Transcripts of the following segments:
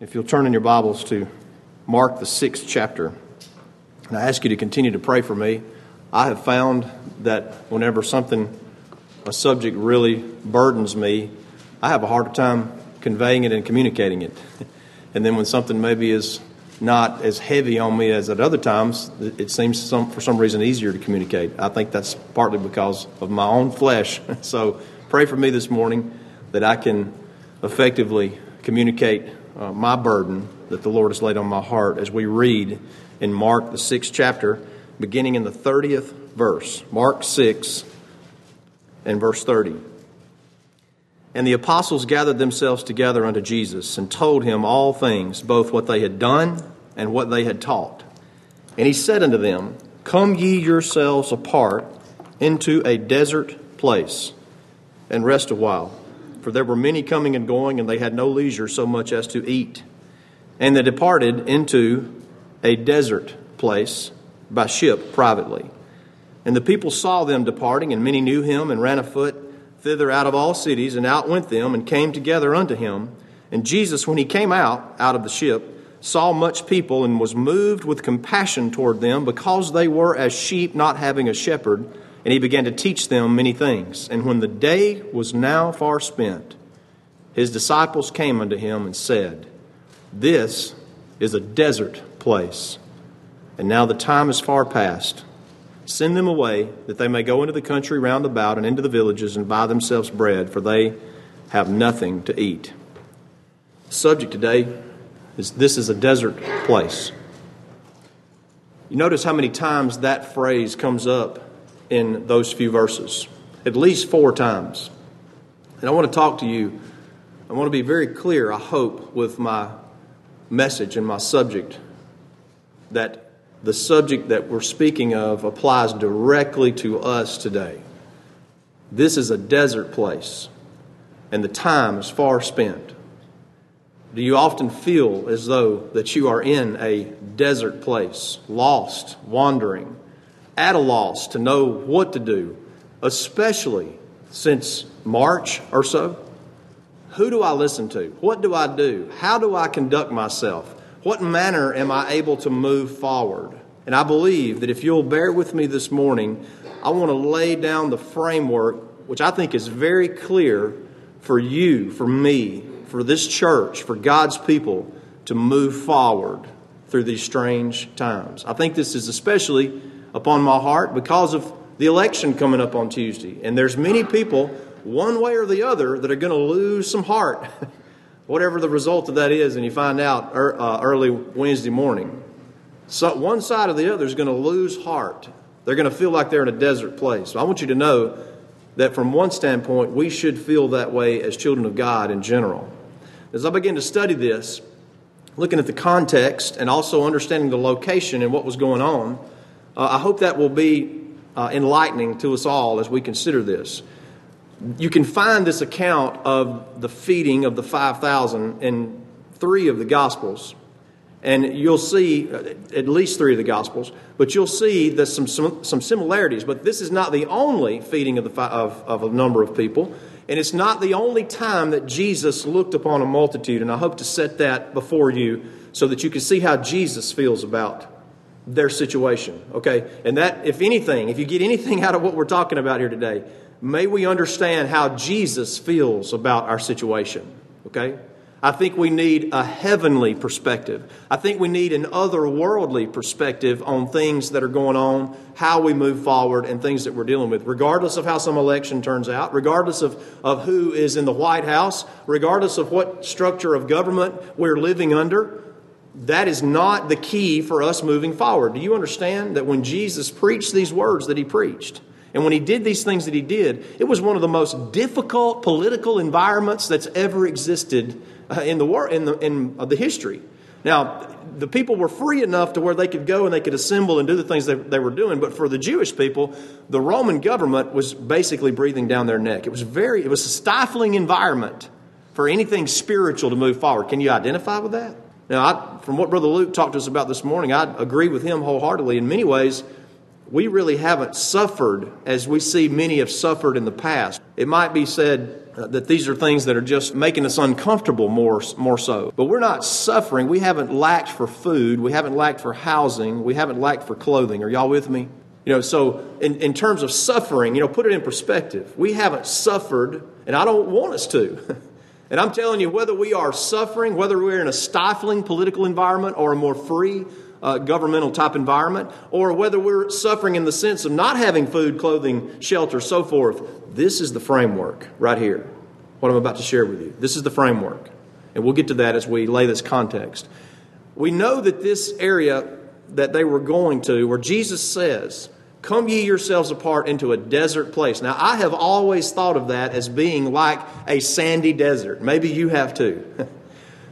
If you'll turn in your Bibles to Mark, the sixth chapter, and I ask you to continue to pray for me. I have found that whenever something, a subject really burdens me, I have a harder time conveying it and communicating it. And then when something maybe is not as heavy on me as at other times, it seems some, for some reason easier to communicate. I think that's partly because of my own flesh. So pray for me this morning that I can effectively communicate uh, my burden that the Lord has laid on my heart as we read in Mark, the sixth chapter, beginning in the 30th verse. Mark 6 and verse 30. And the apostles gathered themselves together unto Jesus and told him all things, both what they had done and what they had taught. And he said unto them, Come ye yourselves apart into a desert place and rest a while. For there were many coming and going, and they had no leisure so much as to eat. And they departed into a desert place by ship privately. And the people saw them departing, and many knew him, and ran afoot thither out of all cities, and outwent them, and came together unto him. And Jesus, when he came out out of the ship, saw much people, and was moved with compassion toward them, because they were as sheep not having a shepherd. And he began to teach them many things. And when the day was now far spent, his disciples came unto him and said, This is a desert place, and now the time is far past. Send them away, that they may go into the country round about and into the villages and buy themselves bread, for they have nothing to eat. The subject today is this is a desert place. You notice how many times that phrase comes up in those few verses, at least four times. And I want to talk to you. I want to be very clear, I hope, with my message and my subject that the subject that we're speaking of applies directly to us today. This is a desert place, and the time is far spent. Do you often feel as though that you are in a desert place, lost, wandering, at a loss to know what to do, especially since March or so? Who do I listen to? What do I do? How do I conduct myself? What manner am I able to move forward? And I believe that if you'll bear with me this morning, I want to lay down the framework, which I think is very clear for you, for me, for this church, for God's people to move forward through these strange times. I think this is especially upon my heart because of the election coming up on Tuesday. And there's many people, one way or the other, that are going to lose some heart, whatever the result of that is, and you find out uh, early Wednesday morning. So one side or the other is going to lose heart. They're going to feel like they're in a desert place. So I want you to know that from one standpoint, we should feel that way as children of God in general. As I begin to study this, looking at the context and also understanding the location and what was going on, uh, I hope that will be uh, enlightening to us all as we consider this. You can find this account of the feeding of the 5,000 in three of the Gospels. And you'll see uh, at least three of the Gospels, but you'll see there's some, some, some similarities. But this is not the only feeding of, the, of, of a number of people. And it's not the only time that Jesus looked upon a multitude. And I hope to set that before you so that you can see how Jesus feels about their situation. Okay? And that, if anything, if you get anything out of what we're talking about here today, may we understand how Jesus feels about our situation. Okay? I think we need a heavenly perspective. I think we need an otherworldly perspective on things that are going on, how we move forward, and things that we're dealing with, regardless of how some election turns out, regardless of, of who is in the White House, regardless of what structure of government we're living under that is not the key for us moving forward. Do you understand that when Jesus preached these words that he preached, and when he did these things that he did, it was one of the most difficult political environments that's ever existed uh, in the war in the in the history. Now, the people were free enough to where they could go and they could assemble and do the things they, they were doing. But for the Jewish people, the Roman government was basically breathing down their neck. It was very, it was a stifling environment for anything spiritual to move forward. Can you identify with that? Now, I, from what Brother Luke talked to us about this morning, I agree with him wholeheartedly. In many ways, we really haven't suffered as we see many have suffered in the past. It might be said uh, that these are things that are just making us uncomfortable more, more so. But we're not suffering. We haven't lacked for food. We haven't lacked for housing. We haven't lacked for clothing. Are y'all with me? You know, so in, in terms of suffering, you know, put it in perspective. We haven't suffered, and I don't want us to. and I'm telling you, whether we are suffering, whether we're in a stifling political environment or a more free, uh, governmental type environment, or whether we're suffering in the sense of not having food, clothing, shelter, so forth, this is the framework right here. What I'm about to share with you. This is the framework. And we'll get to that as we lay this context. We know that this area that they were going to, where Jesus says, Come ye yourselves apart into a desert place. Now, I have always thought of that as being like a sandy desert. Maybe you have too.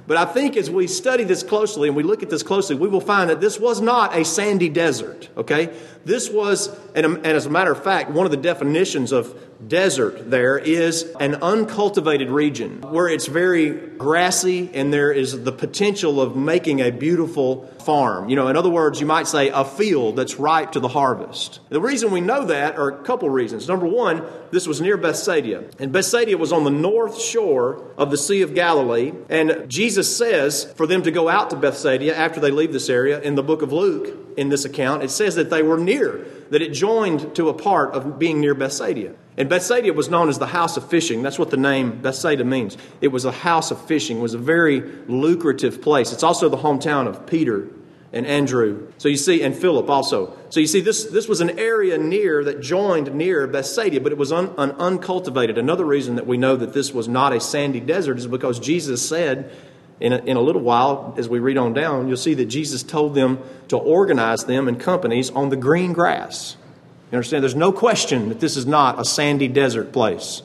But I think as we study this closely and we look at this closely, we will find that this was not a sandy desert, okay? This was, and as a matter of fact, one of the definitions of desert there is an uncultivated region where it's very grassy and there is the potential of making a beautiful farm. You know, in other words, you might say a field that's ripe to the harvest. The reason we know that are a couple reasons. Number one, this was near Bethsaida, and Bethsaida was on the north shore of the Sea of Galilee. And Jesus says for them to go out to Bethsaida after they leave this area in the book of Luke, in this account, it says that they were near, that it joined to a part of being near Bethsaida. And Bethsaida was known as the house of fishing. That's what the name Bethsaida means. It was a house of fishing. It was a very lucrative place. It's also the hometown of Peter and Andrew. So you see, and Philip also. So you see, this, this was an area near that joined near Bethsaida, but it was un, un, uncultivated. Another reason that we know that this was not a sandy desert is because Jesus said, in a, in a little while, as we read on down, you'll see that Jesus told them to organize them in companies on the green grass. You understand? There's no question that this is not a sandy desert place.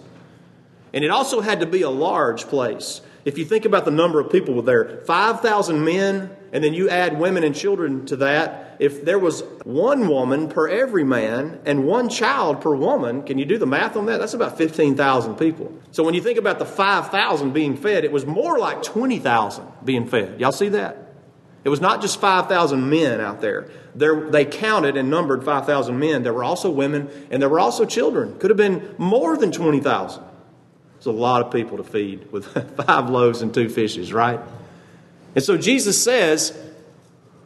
And it also had to be a large place. If you think about the number of people there, 5,000 men, and then you add women and children to that, if there was one woman per every man and one child per woman, can you do the math on that? That's about 15,000 people. So when you think about the 5,000 being fed, it was more like 20,000 being fed. Y'all see that? It was not just 5,000 men out there. there. They counted and numbered 5,000 men. There were also women and there were also children. Could have been more than 20,000. It's a lot of people to feed with five loaves and two fishes, right? And so Jesus says,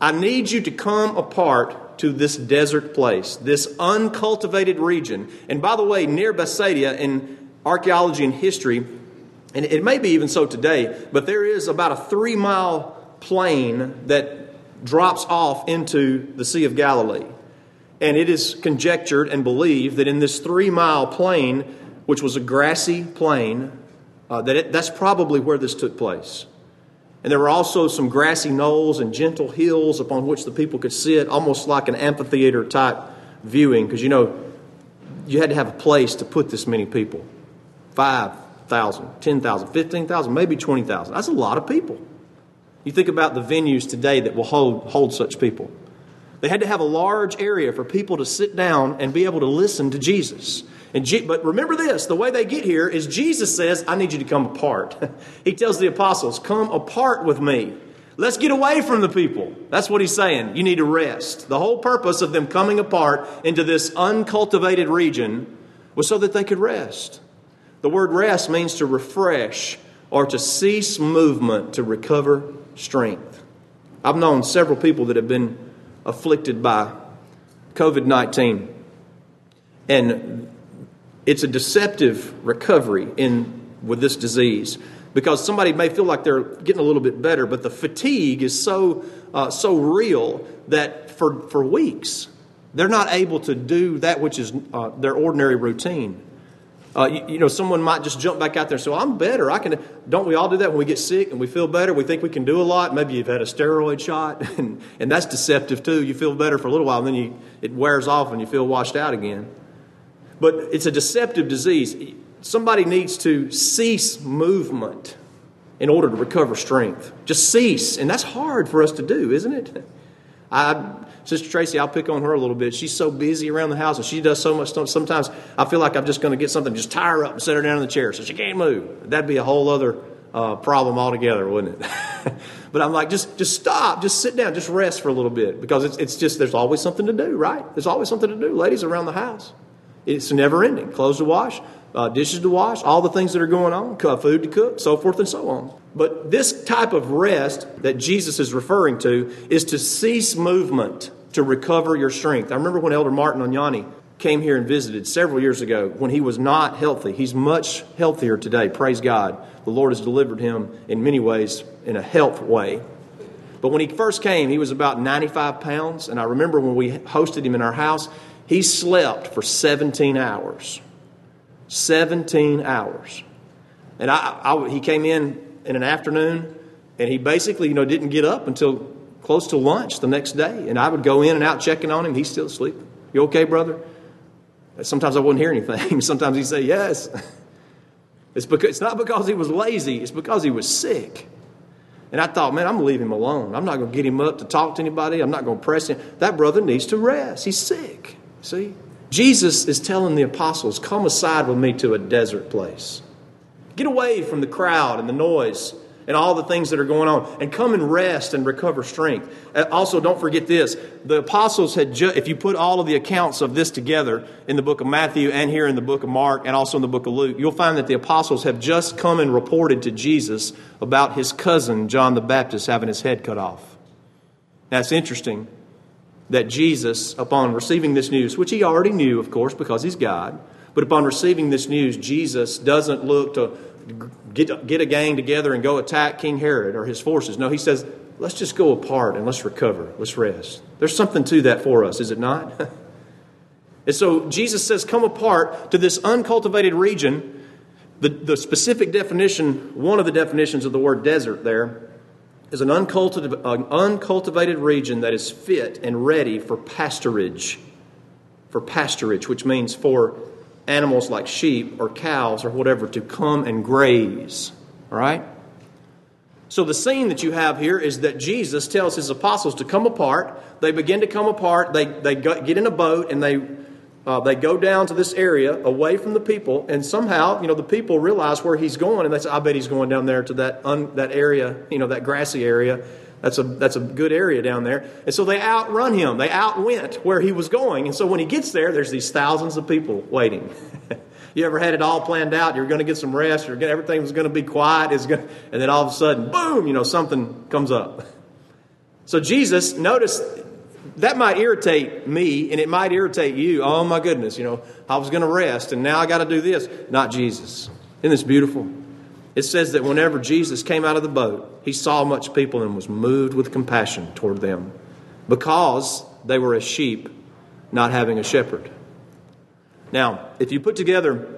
I need you to come apart to this desert place, this uncultivated region. And by the way, near Bethsaida in archaeology and history, and it may be even so today, but there is about a three mile plain that drops off into the Sea of Galilee. And it is conjectured and believed that in this three mile plain, which was a grassy plain, uh, that it, that's probably where this took place. And there were also some grassy knolls and gentle hills upon which the people could sit, almost like an amphitheater type viewing, because you know, you had to have a place to put this many people 5,000, 10,000, 15,000, maybe 20,000. That's a lot of people. You think about the venues today that will hold, hold such people. They had to have a large area for people to sit down and be able to listen to Jesus. And G- but remember this the way they get here is Jesus says, I need you to come apart. he tells the apostles, Come apart with me. Let's get away from the people. That's what he's saying. You need to rest. The whole purpose of them coming apart into this uncultivated region was so that they could rest. The word rest means to refresh or to cease movement to recover strength. I've known several people that have been afflicted by COVID 19, and it's a deceptive recovery in, with this disease because somebody may feel like they're getting a little bit better, but the fatigue is so, uh, so real that for, for weeks, they're not able to do that which is uh, their ordinary routine. Uh, you, you, know, someone might just jump back out there and say, well, I'm better. I can. Don't we all do that when we get sick and we feel better? We think we can do a lot. Maybe you've had a steroid shot, and, and that's deceptive too. You feel better for a little while, and then you, it wears off and you feel washed out again. But it's a deceptive disease. Somebody needs to cease movement in order to recover strength. Just cease. And that's hard for us to do, isn't it? I, Sister Tracy, I'll pick on her a little bit. She's so busy around the house and she does so much stuff. Sometimes I feel like I'm just going to get something, just tie her up and set her down in the chair so she can't move. That'd be a whole other uh, problem altogether, wouldn't it? but I'm like, just, just stop, just sit down, just rest for a little bit because it's, it's just, there's always something to do, right? There's always something to do. Ladies around the house. It's never ending. Clothes to wash, uh, dishes to wash, all the things that are going on, food to cook, so forth and so on. But this type of rest that Jesus is referring to is to cease movement to recover your strength. I remember when Elder Martin Onyani came here and visited several years ago when he was not healthy. He's much healthier today, praise God. The Lord has delivered him in many ways in a health way. But when he first came, he was about 95 pounds. And I remember when we hosted him in our house, he slept for 17 hours. 17 hours. And I, I, he came in in an afternoon, and he basically, you know, didn't get up until close to lunch the next day. And I would go in and out checking on him. He's still asleep. You okay, brother? Sometimes I wouldn't hear anything. Sometimes he'd say, Yes. It's, because, it's not because he was lazy, it's because he was sick. And I thought, man, I'm going to leave him alone. I'm not going to get him up to talk to anybody. I'm not going to press him. That brother needs to rest. He's sick. See? Jesus is telling the apostles, come aside with me to a desert place. Get away from the crowd and the noise and all the things that are going on and come and rest and recover strength. Uh, also, don't forget this the apostles had, ju- if you put all of the accounts of this together in the book of Matthew and here in the book of Mark and also in the book of Luke, you'll find that the apostles have just come and reported to Jesus about his cousin, John the Baptist, having his head cut off. That's interesting that Jesus, upon receiving this news, which he already knew, of course, because he's God, but upon receiving this news, Jesus doesn't look to get, get a gang together and go attack King Herod or his forces. No, he says, let's just go apart and let's recover. Let's rest. There's something to that for us, is it not? and so Jesus says, come apart to this uncultivated region. The, the specific definition, one of the definitions of the word desert there, is an uncultivated, an uncultivated region that is fit and ready for pasturage. For pasturage, which means for animals like sheep or cows or whatever to come and graze. All right? So the scene that you have here is that Jesus tells his apostles to come apart. They begin to come apart. They, they get in a boat and they, uh, they go down to this area away from the people. And somehow, you know, the people realize where he's going. And they say, I bet he's going down there to that, un, that area, you know, that grassy area. That's a, that's a good area down there. And so they outrun him. They outwent where he was going. And so when he gets there, there's these thousands of people waiting. you ever had it all planned out? You're going to get some rest. You're going, everything was going to be quiet. Is going, and then all of a sudden, boom, you know, something comes up. So Jesus, notice that might irritate me and it might irritate you. Oh my goodness, you know, I was going to rest and now I got to do this. Not Jesus. Isn't this beautiful? It says that whenever Jesus came out of the boat, he saw much people and was moved with compassion toward them because they were as sheep not having a shepherd. Now, if you put together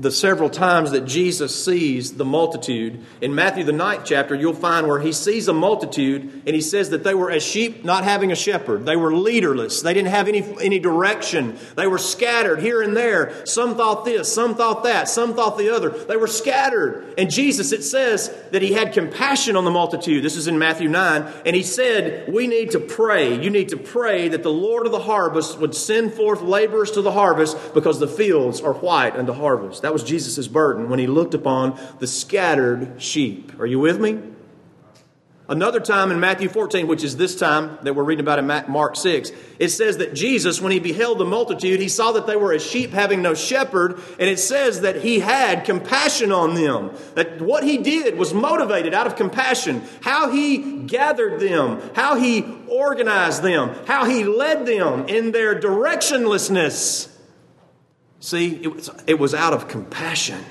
the several times that Jesus sees the multitude. In Matthew, the ninth chapter, you'll find where he sees a multitude and he says that they were as sheep not having a shepherd. They were leaderless. They didn't have any, any direction. They were scattered here and there. Some thought this, some thought that, some thought the other. They were scattered. And Jesus, it says that he had compassion on the multitude. This is in Matthew 9. And he said, We need to pray. You need to pray that the Lord of the harvest would send forth laborers to the harvest because the fields are white and unto harvest. That that was Jesus' burden when he looked upon the scattered sheep. Are you with me? Another time in Matthew 14, which is this time that we're reading about in Mark 6, it says that Jesus, when he beheld the multitude, he saw that they were as sheep having no shepherd, and it says that he had compassion on them. That what he did was motivated out of compassion. How he gathered them, how he organized them, how he led them in their directionlessness. See, it was, it was out of compassion.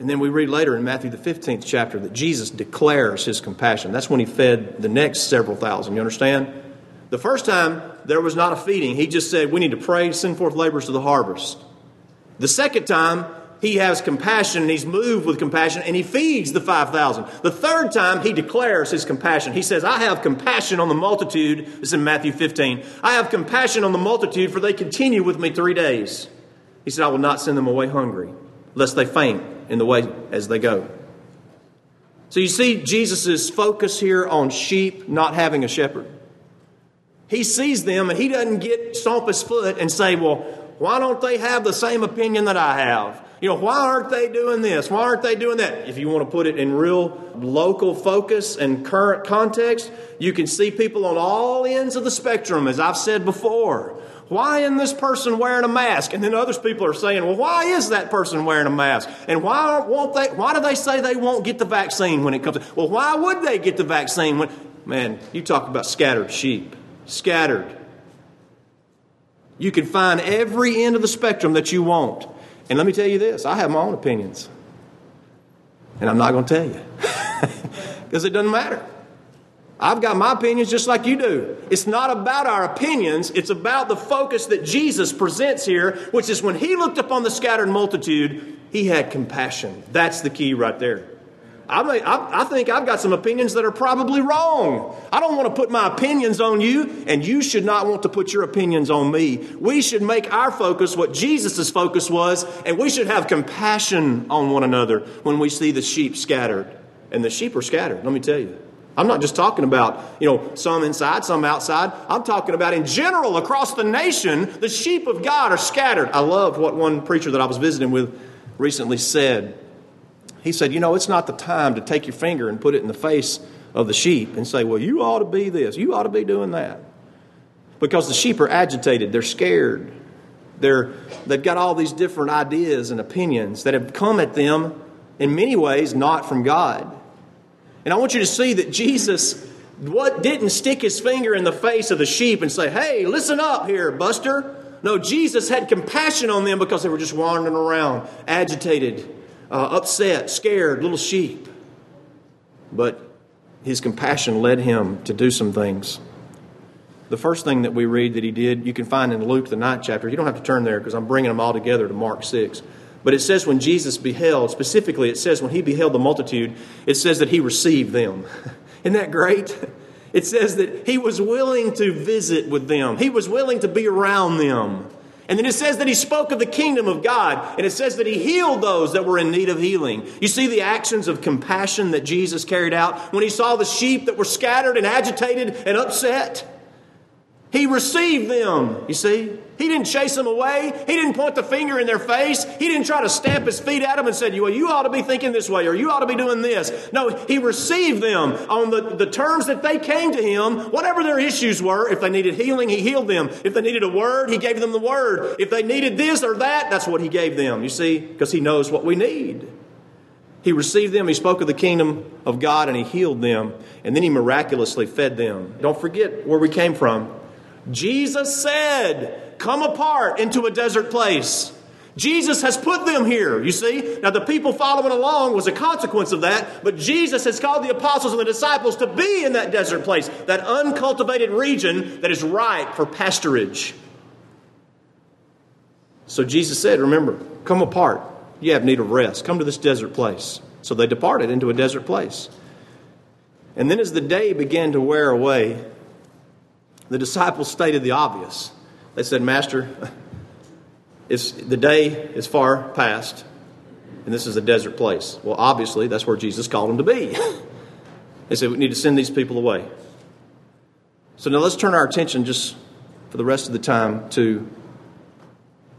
And then we read later in Matthew, the 15th chapter, that Jesus declares his compassion. That's when he fed the next several thousand. You understand? The first time, there was not a feeding. He just said, We need to pray, send forth laborers to the harvest. The second time, he has compassion and he's moved with compassion and he feeds the 5,000. The third time, he declares his compassion. He says, I have compassion on the multitude. This is in Matthew 15. I have compassion on the multitude, for they continue with me three days. He said, I will not send them away hungry, lest they faint in the way as they go. So you see Jesus' focus here on sheep not having a shepherd. He sees them and he doesn't get stomp his foot and say, Well, why don't they have the same opinion that I have? You know, why aren't they doing this? Why aren't they doing that? If you want to put it in real local focus and current context, you can see people on all ends of the spectrum, as I've said before. Why isn't this person wearing a mask? And then others people are saying, well, why is that person wearing a mask? And why won't they, why do they say they won't get the vaccine when it comes? Well, why would they get the vaccine when, man, you talk about scattered sheep. Scattered. You can find every end of the spectrum that you want. And let me tell you this I have my own opinions. And I'm not going to tell you because it doesn't matter. I've got my opinions just like you do. It's not about our opinions, it's about the focus that Jesus presents here, which is when he looked upon the scattered multitude, he had compassion. That's the key right there. I, may, I, I, think I've got some opinions that are probably wrong. I don't want to put my opinions on you, and you should not want to put your opinions on me. We should make our focus what Jesus' focus was, and we should have compassion on one another when we see the sheep scattered. And the sheep are scattered, let me tell you. I'm not just talking about, you know, some inside, some outside. I'm talking about in general, across the nation, the sheep of God are scattered. I love what one preacher that I was visiting with recently said. He said, You know, it's not the time to take your finger and put it in the face of the sheep and say, Well, you ought to be this, you ought to be doing that. Because the sheep are agitated, they're scared. They're, they've got all these different ideas and opinions that have come at them in many ways not from God. And I want you to see that Jesus what didn't stick his finger in the face of the sheep and say, "Hey, listen up here, Buster." No, Jesus had compassion on them because they were just wandering around, agitated, uh, upset, scared little sheep. But his compassion led him to do some things. The first thing that we read that he did, you can find in Luke, the ninth chapter. You don't have to turn there because I'm bringing them all together to Mark 6. But it says when Jesus beheld, specifically, it says when he beheld the multitude, it says that he received them. Isn't that great? It says that he was willing to visit with them, he was willing to be around them. And then it says that he spoke of the kingdom of God, and it says that he healed those that were in need of healing. You see the actions of compassion that Jesus carried out when he saw the sheep that were scattered and agitated and upset. He received them, you see. He didn't chase them away. He didn't point the finger in their face. He didn't try to stamp his feet at them and said, well, you ought to be thinking this way or you ought to be doing this. No, he received them on the, the terms that they came to him, whatever their issues were. If they needed healing, he healed them. If they needed a word, he gave them the word. If they needed this or that, that's what he gave them, you see, because he knows what we need. He received them, he spoke of the kingdom of God, and he healed them, and then he miraculously fed them. Don't forget where we came from. Jesus said, come apart into a desert place. Jesus has put them here, you see. Now, the people following along was a consequence of that, but Jesus has called the apostles and the disciples to be in that desert place, that uncultivated region that is ripe for pasturage. So Jesus said, Remember, come apart. You have need of rest. Come to this desert place. So they departed into a desert place. And then, as the day began to wear away, the disciples stated the obvious. They said, Master, it's, the day is far past, and this is a desert place. Well, obviously, that's where Jesus called them to be. they said, We need to send these people away. So now let's turn our attention just for the rest of the time to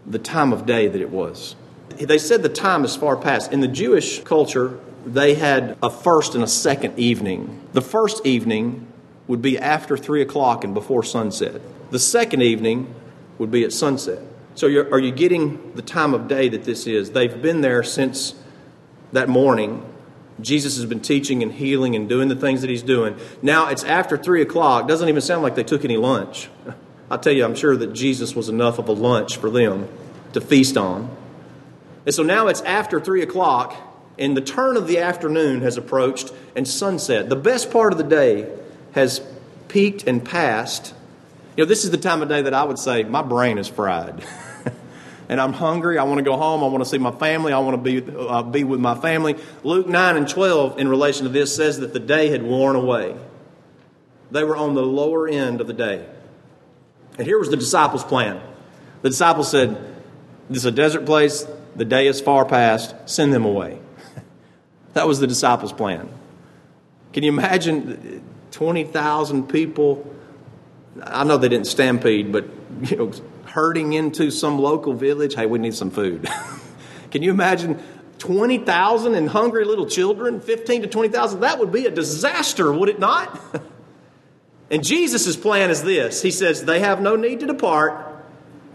the time of day that it was. They said the time is far past. In the Jewish culture, they had a first and a second evening. The first evening would be after 3 o'clock and before sunset. The second evening would be at sunset. So, are you getting the time of day that this is? They've been there since that morning. Jesus has been teaching and healing and doing the things that he's doing. Now it's after 3 o'clock. Doesn't even sound like they took any lunch. I tell you, I'm sure that Jesus was enough of a lunch for them to feast on. And so now it's after 3 o'clock, and the turn of the afternoon has approached, and sunset. The best part of the day has peaked and passed you know, this is the time of day that I would say my brain is fried. and I'm hungry. I want to go home. I want to see my family. I want to be, uh, be with my family. Luke 9 and 12, in relation to this, says that the day had worn away. They were on the lower end of the day. And here was the disciples' plan. The disciples said, This is a desert place. The day is far past. Send them away. that was the disciples' plan. Can you imagine 20,000 people? I know they didn't stampede, but you know, herding into some local village. Hey, we need some food. Can you imagine 20,000 and hungry little children? 15 to 20,000? That would be a disaster, would it not? and Jesus' plan is this He says, They have no need to depart.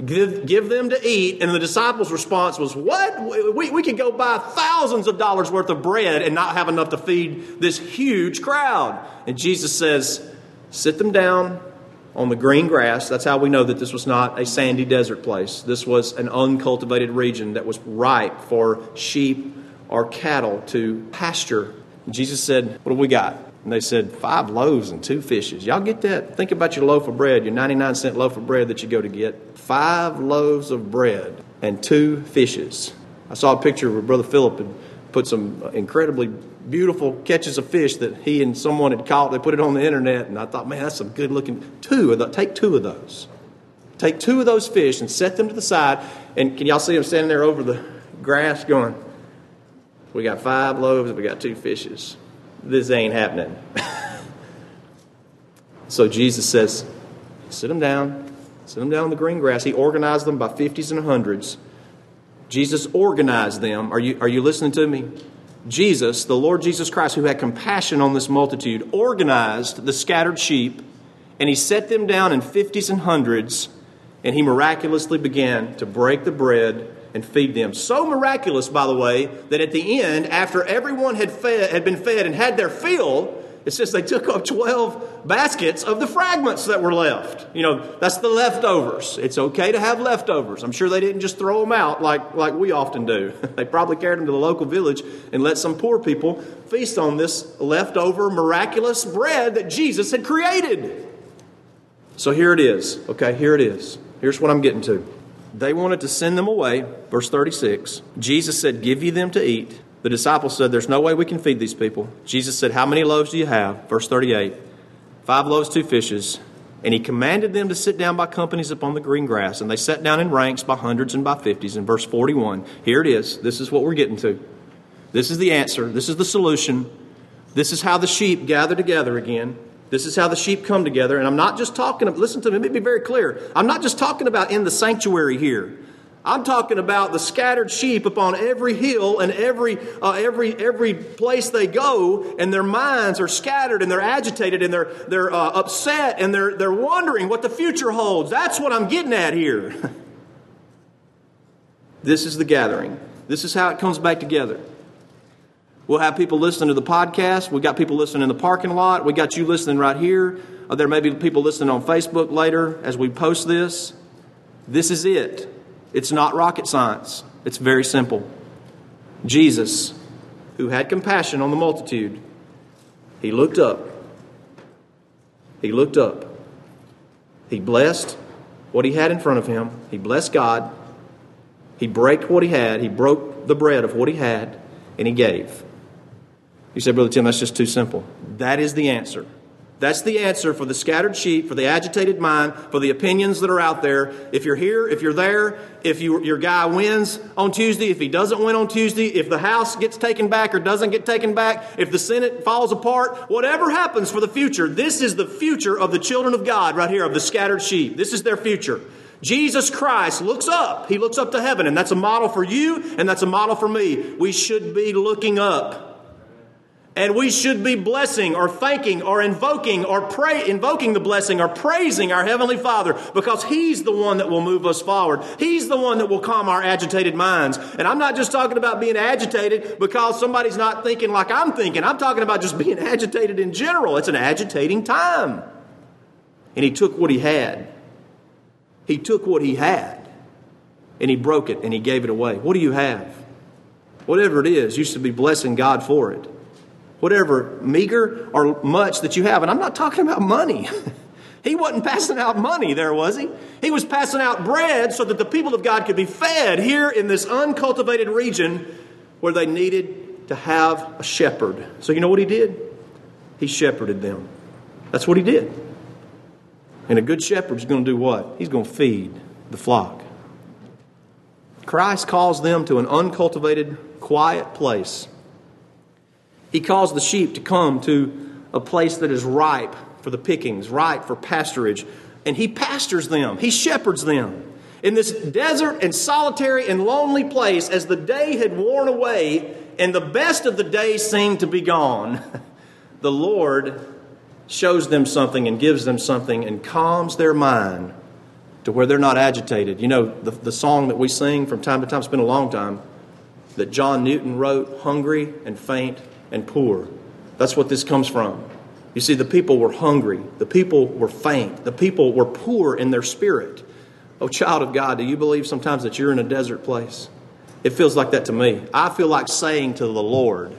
Give, them to eat. And the disciples' response was, What? We, we could go buy thousands of dollars worth of bread and not have enough to feed this huge crowd. And Jesus says, Sit them down on the green grass. That's how we know that this was not a sandy desert place. This was an uncultivated region that was ripe for sheep or cattle to pasture. And Jesus said, What do we got? And they said, Five loaves and two fishes. Y'all get that? Think about your loaf of bread, your 99 cent loaf of bread that you go to get. Five loaves of bread and two fishes. I saw a picture where Brother Philip had put some incredibly beautiful catches of fish that he and someone had caught. They put it on the internet, and I thought, man, that's some good looking. Two of take two of those. Take two of those fish and set them to the side. And can y'all see them standing there over the grass going, We got five loaves, we got two fishes. This ain't happening. so Jesus says, Sit them down, sit them down on the green grass. He organized them by 50s and 100s. Jesus organized them. Are you, are you listening to me? Jesus, the Lord Jesus Christ, who had compassion on this multitude, organized the scattered sheep and he set them down in fifties and hundreds, and he miraculously began to break the bread and feed them. So miraculous, by the way, that at the end, after everyone had, fed, had been fed and had their fill, it says they took up 12 baskets of the fragments that were left. You know, that's the leftovers. It's okay to have leftovers. I'm sure they didn't just throw them out like, like we often do. they probably carried them to the local village and let some poor people feast on this leftover miraculous bread that Jesus had created. So here it is. Okay, here it is. Here's what I'm getting to. They wanted to send them away. Verse 36. Jesus said, Give ye them to eat. The disciples said, There's no way we can feed these people. Jesus said, How many loaves do you have? Verse 38 Five loaves, two fishes. And he commanded them to sit down by companies upon the green grass. And they sat down in ranks by hundreds and by fifties. In verse 41, here it is. This is what we're getting to. This is the answer. This is the solution. This is how the sheep gather together again. This is how the sheep come together. And I'm not just talking, listen to me, let me be very clear. I'm not just talking about in the sanctuary here. I'm talking about the scattered sheep upon every hill and every, uh, every, every place they go, and their minds are scattered and they're agitated and they're, they're uh, upset and they're, they're wondering what the future holds. That's what I'm getting at here. this is the gathering. This is how it comes back together. We'll have people listening to the podcast. We've got people listening in the parking lot. We got you listening right here. Uh, there may be people listening on Facebook later as we post this. This is it. It's not rocket science, it's very simple. Jesus, who had compassion on the multitude, he looked up. He looked up. He blessed what he had in front of him. He blessed God. He broke what he had. He broke the bread of what he had, and he gave. You say, Brother Tim, that's just too simple. That is the answer. That's the answer for the scattered sheep, for the agitated mind, for the opinions that are out there. If you're here, if you're there, if you, your guy wins on Tuesday, if he doesn't win on Tuesday, if the House gets taken back or doesn't get taken back, if the Senate falls apart, whatever happens for the future, this is the future of the children of God right here, of the scattered sheep. This is their future. Jesus Christ looks up. He looks up to heaven, and that's a model for you, and that's a model for me. We should be looking up. And we should be blessing or thanking or invoking or pray, invoking the blessing or praising our Heavenly Father because He's the one that will move us forward. He's the one that will calm our agitated minds. And I'm not just talking about being agitated because somebody's not thinking like I'm thinking. I'm talking about just being agitated in general. It's an agitating time. And He took what He had. He took what He had and He broke it and He gave it away. What do you have? Whatever it is, you should be blessing God for it whatever meager or much that you have. And I'm not talking about money. he wasn't passing out money there, was he? He was passing out bread so that the people of God could be fed here in this uncultivated region where they needed to have a shepherd. So, you know what he did? He shepherded them. That's what he did. And a good shepherd's going to do what? He's going to feed the flock. Christ calls them to an uncultivated, quiet place he calls the sheep to come to a place that is ripe for the pickings, ripe for pasturage. And he pastures them, he shepherds them. In this desert and solitary and lonely place, as the day had worn away and the best of the day seemed to be gone, the Lord shows them something and gives them something and calms their mind to where they're not agitated. You know, the, the song that we sing from time to time, it's been a long time, that John Newton wrote, Hungry and Faint and Poor. That's what this comes from. You see, the people were hungry, the people were faint, the people were poor in their spirit. Oh, child of God, do you believe sometimes that you're in a desert place? It feels like that to me. I feel like saying to the Lord,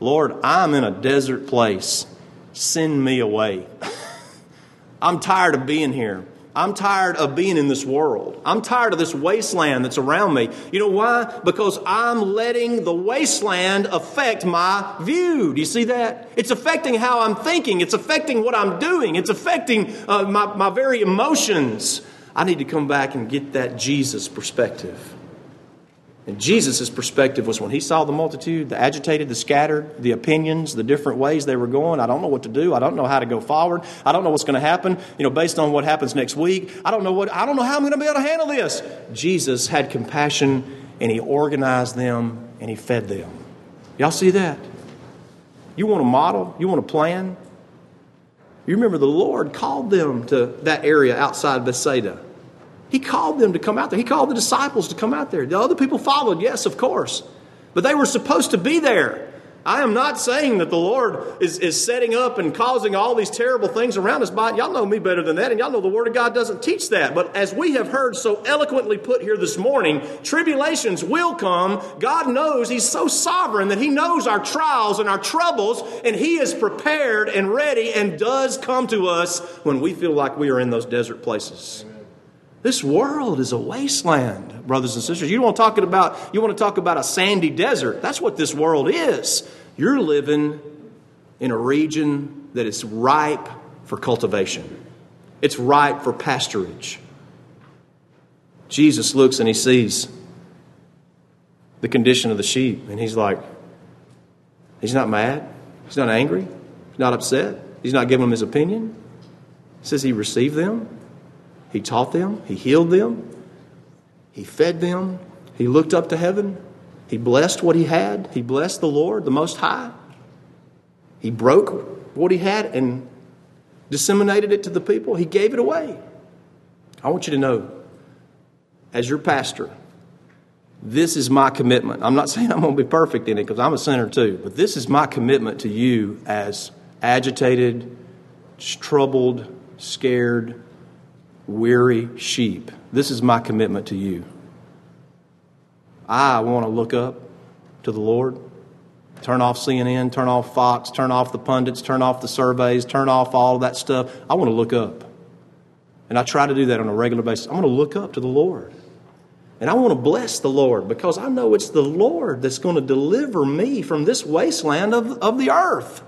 Lord, I'm in a desert place. Send me away. I'm tired of being here. I'm tired of being in this world. I'm tired of this wasteland that's around me. You know why? Because I'm letting the wasteland affect my view. Do you see that? It's affecting how I'm thinking. It's affecting what I'm doing. It's affecting uh, my, my very emotions. I need to come back and get that Jesus perspective. And Jesus' perspective was when he saw the multitude, the agitated, the scattered, the opinions, the different ways they were going. I don't know what to do. I don't know how to go forward. I don't know what's going to happen, you know, based on what happens next week. I don't know what I don't know how I'm going to be able to handle this. Jesus had compassion and he organized them and he fed them. Y'all see that? You want a model? You want a plan? You remember the Lord called them to that area outside Bethsaida. He called them to come out there. He called the disciples to come out there. The other people followed, yes, of course. But they were supposed to be there. I am not saying that the Lord is, is setting up and causing all these terrible things around us. But y'all know me better than that, and y'all know the Word of God doesn't teach that. But as we have heard so eloquently put here this morning, tribulations will come. God knows He's so sovereign that He knows our trials and our troubles, and He is prepared and ready and does come to us when we feel like we are in those desert places. Amen. This world is a wasteland, brothers and sisters. You want to talk about you want to talk about a sandy desert. That's what this world is. You're living in a region that is ripe for cultivation. It's ripe for pasturage. Jesus looks and he sees the condition of the sheep and he's like he's not mad, he's not angry, he's not upset, he's not giving them his opinion. He says he received them he taught them, He healed them, He fed them, He looked up to heaven, He blessed what He had, He blessed the Lord, the Most High. He broke what He had and disseminated it to the people, He gave it away. I want you to know, as your pastor, this is my commitment. I'm not saying I'm going to be perfect in it because I'm a sinner too, but this is my commitment to you as agitated, troubled, scared, weary sheep. This is my commitment to you. I want to look up to the Lord. Turn off CNN, turn off Fox, turn off the pundits, turn off the surveys, turn off all of that stuff. I want to look up. And I try to do that on a regular basis. I want to look up to the Lord. And I want to bless the Lord because I know it's the Lord that's going to deliver me from this wasteland of, of the earth.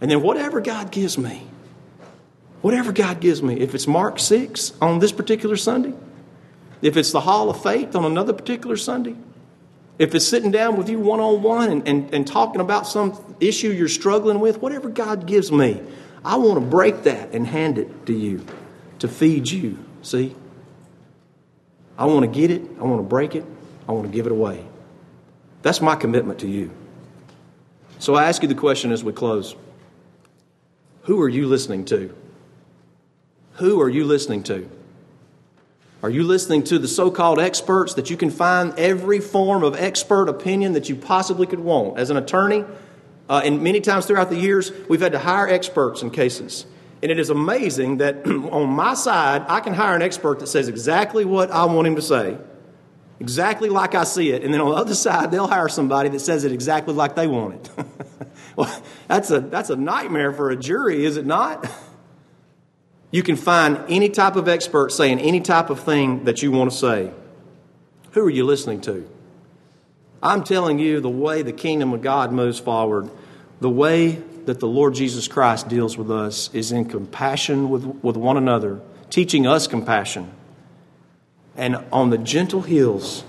And then whatever God gives me, Whatever God gives me. If it's Mark 6 on this particular Sunday, if it's the Hall of Faith on another particular Sunday, if it's sitting down with you one on one and talking about some issue you're struggling with, whatever God gives me, I want to break that and hand it to you to feed you. See? I want to get it, I want to break it, I want to give it away. That's my commitment to you. So I ask you the question as we close Who are you listening to? Who are you listening to? Are you listening to the so called experts that you can find every form of expert opinion that you possibly could want? As an attorney, uh, and many times throughout the years, we've had to hire experts in cases. And it is amazing that on my side, I can hire an expert that says exactly what I want him to say, exactly like I see it. And then on the other side, they'll hire somebody that says it exactly like they want it. well, that's a, that's a nightmare for a jury, is it not? You can find any type of expert saying any type of thing that you want to say. Who are you listening to? I'm telling you the way the kingdom of God moves forward, the way that the Lord Jesus Christ deals with us is in compassion with, with one another, teaching us compassion. And on the gentle hills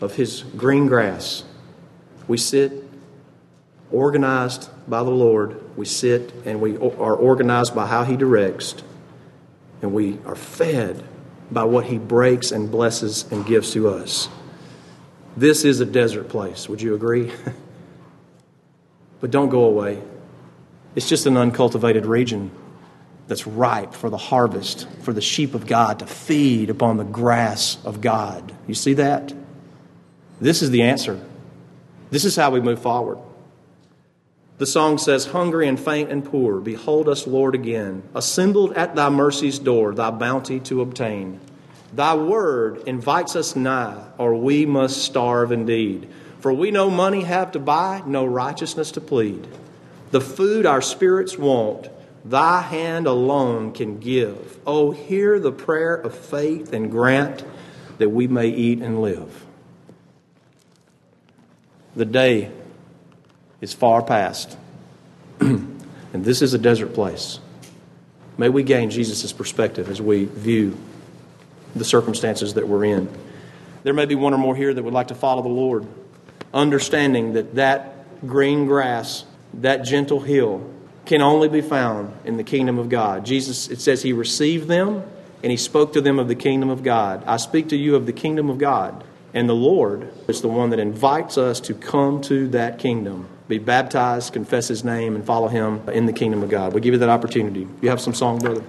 of his green grass, we sit organized by the Lord. We sit and we are organized by how he directs and we are fed by what he breaks and blesses and gives to us. This is a desert place. Would you agree? but don't go away. It's just an uncultivated region that's ripe for the harvest, for the sheep of God to feed upon the grass of God. You see that? This is the answer. This is how we move forward. The song says, Hungry and faint and poor, behold us, Lord, again, assembled at thy mercy's door, thy bounty to obtain. Thy word invites us nigh, or we must starve indeed. For we no money have to buy, no righteousness to plead. The food our spirits want, thy hand alone can give. Oh, hear the prayer of faith and grant that we may eat and live. The day is far past, and this is a desert place. May we gain Jesus' perspective as we view the circumstances that we're in. There may be one or more here that would like to follow the Lord, understanding that that green grass, that gentle hill, can only be found in the kingdom of God. Jesus, it says, He received them and He spoke to them of the kingdom of God. I speak to you of the kingdom of God. And the Lord is the one that invites us to come to that kingdom, be baptized, confess His name, and follow Him in the kingdom of God. We give you that opportunity. You have some song, brother?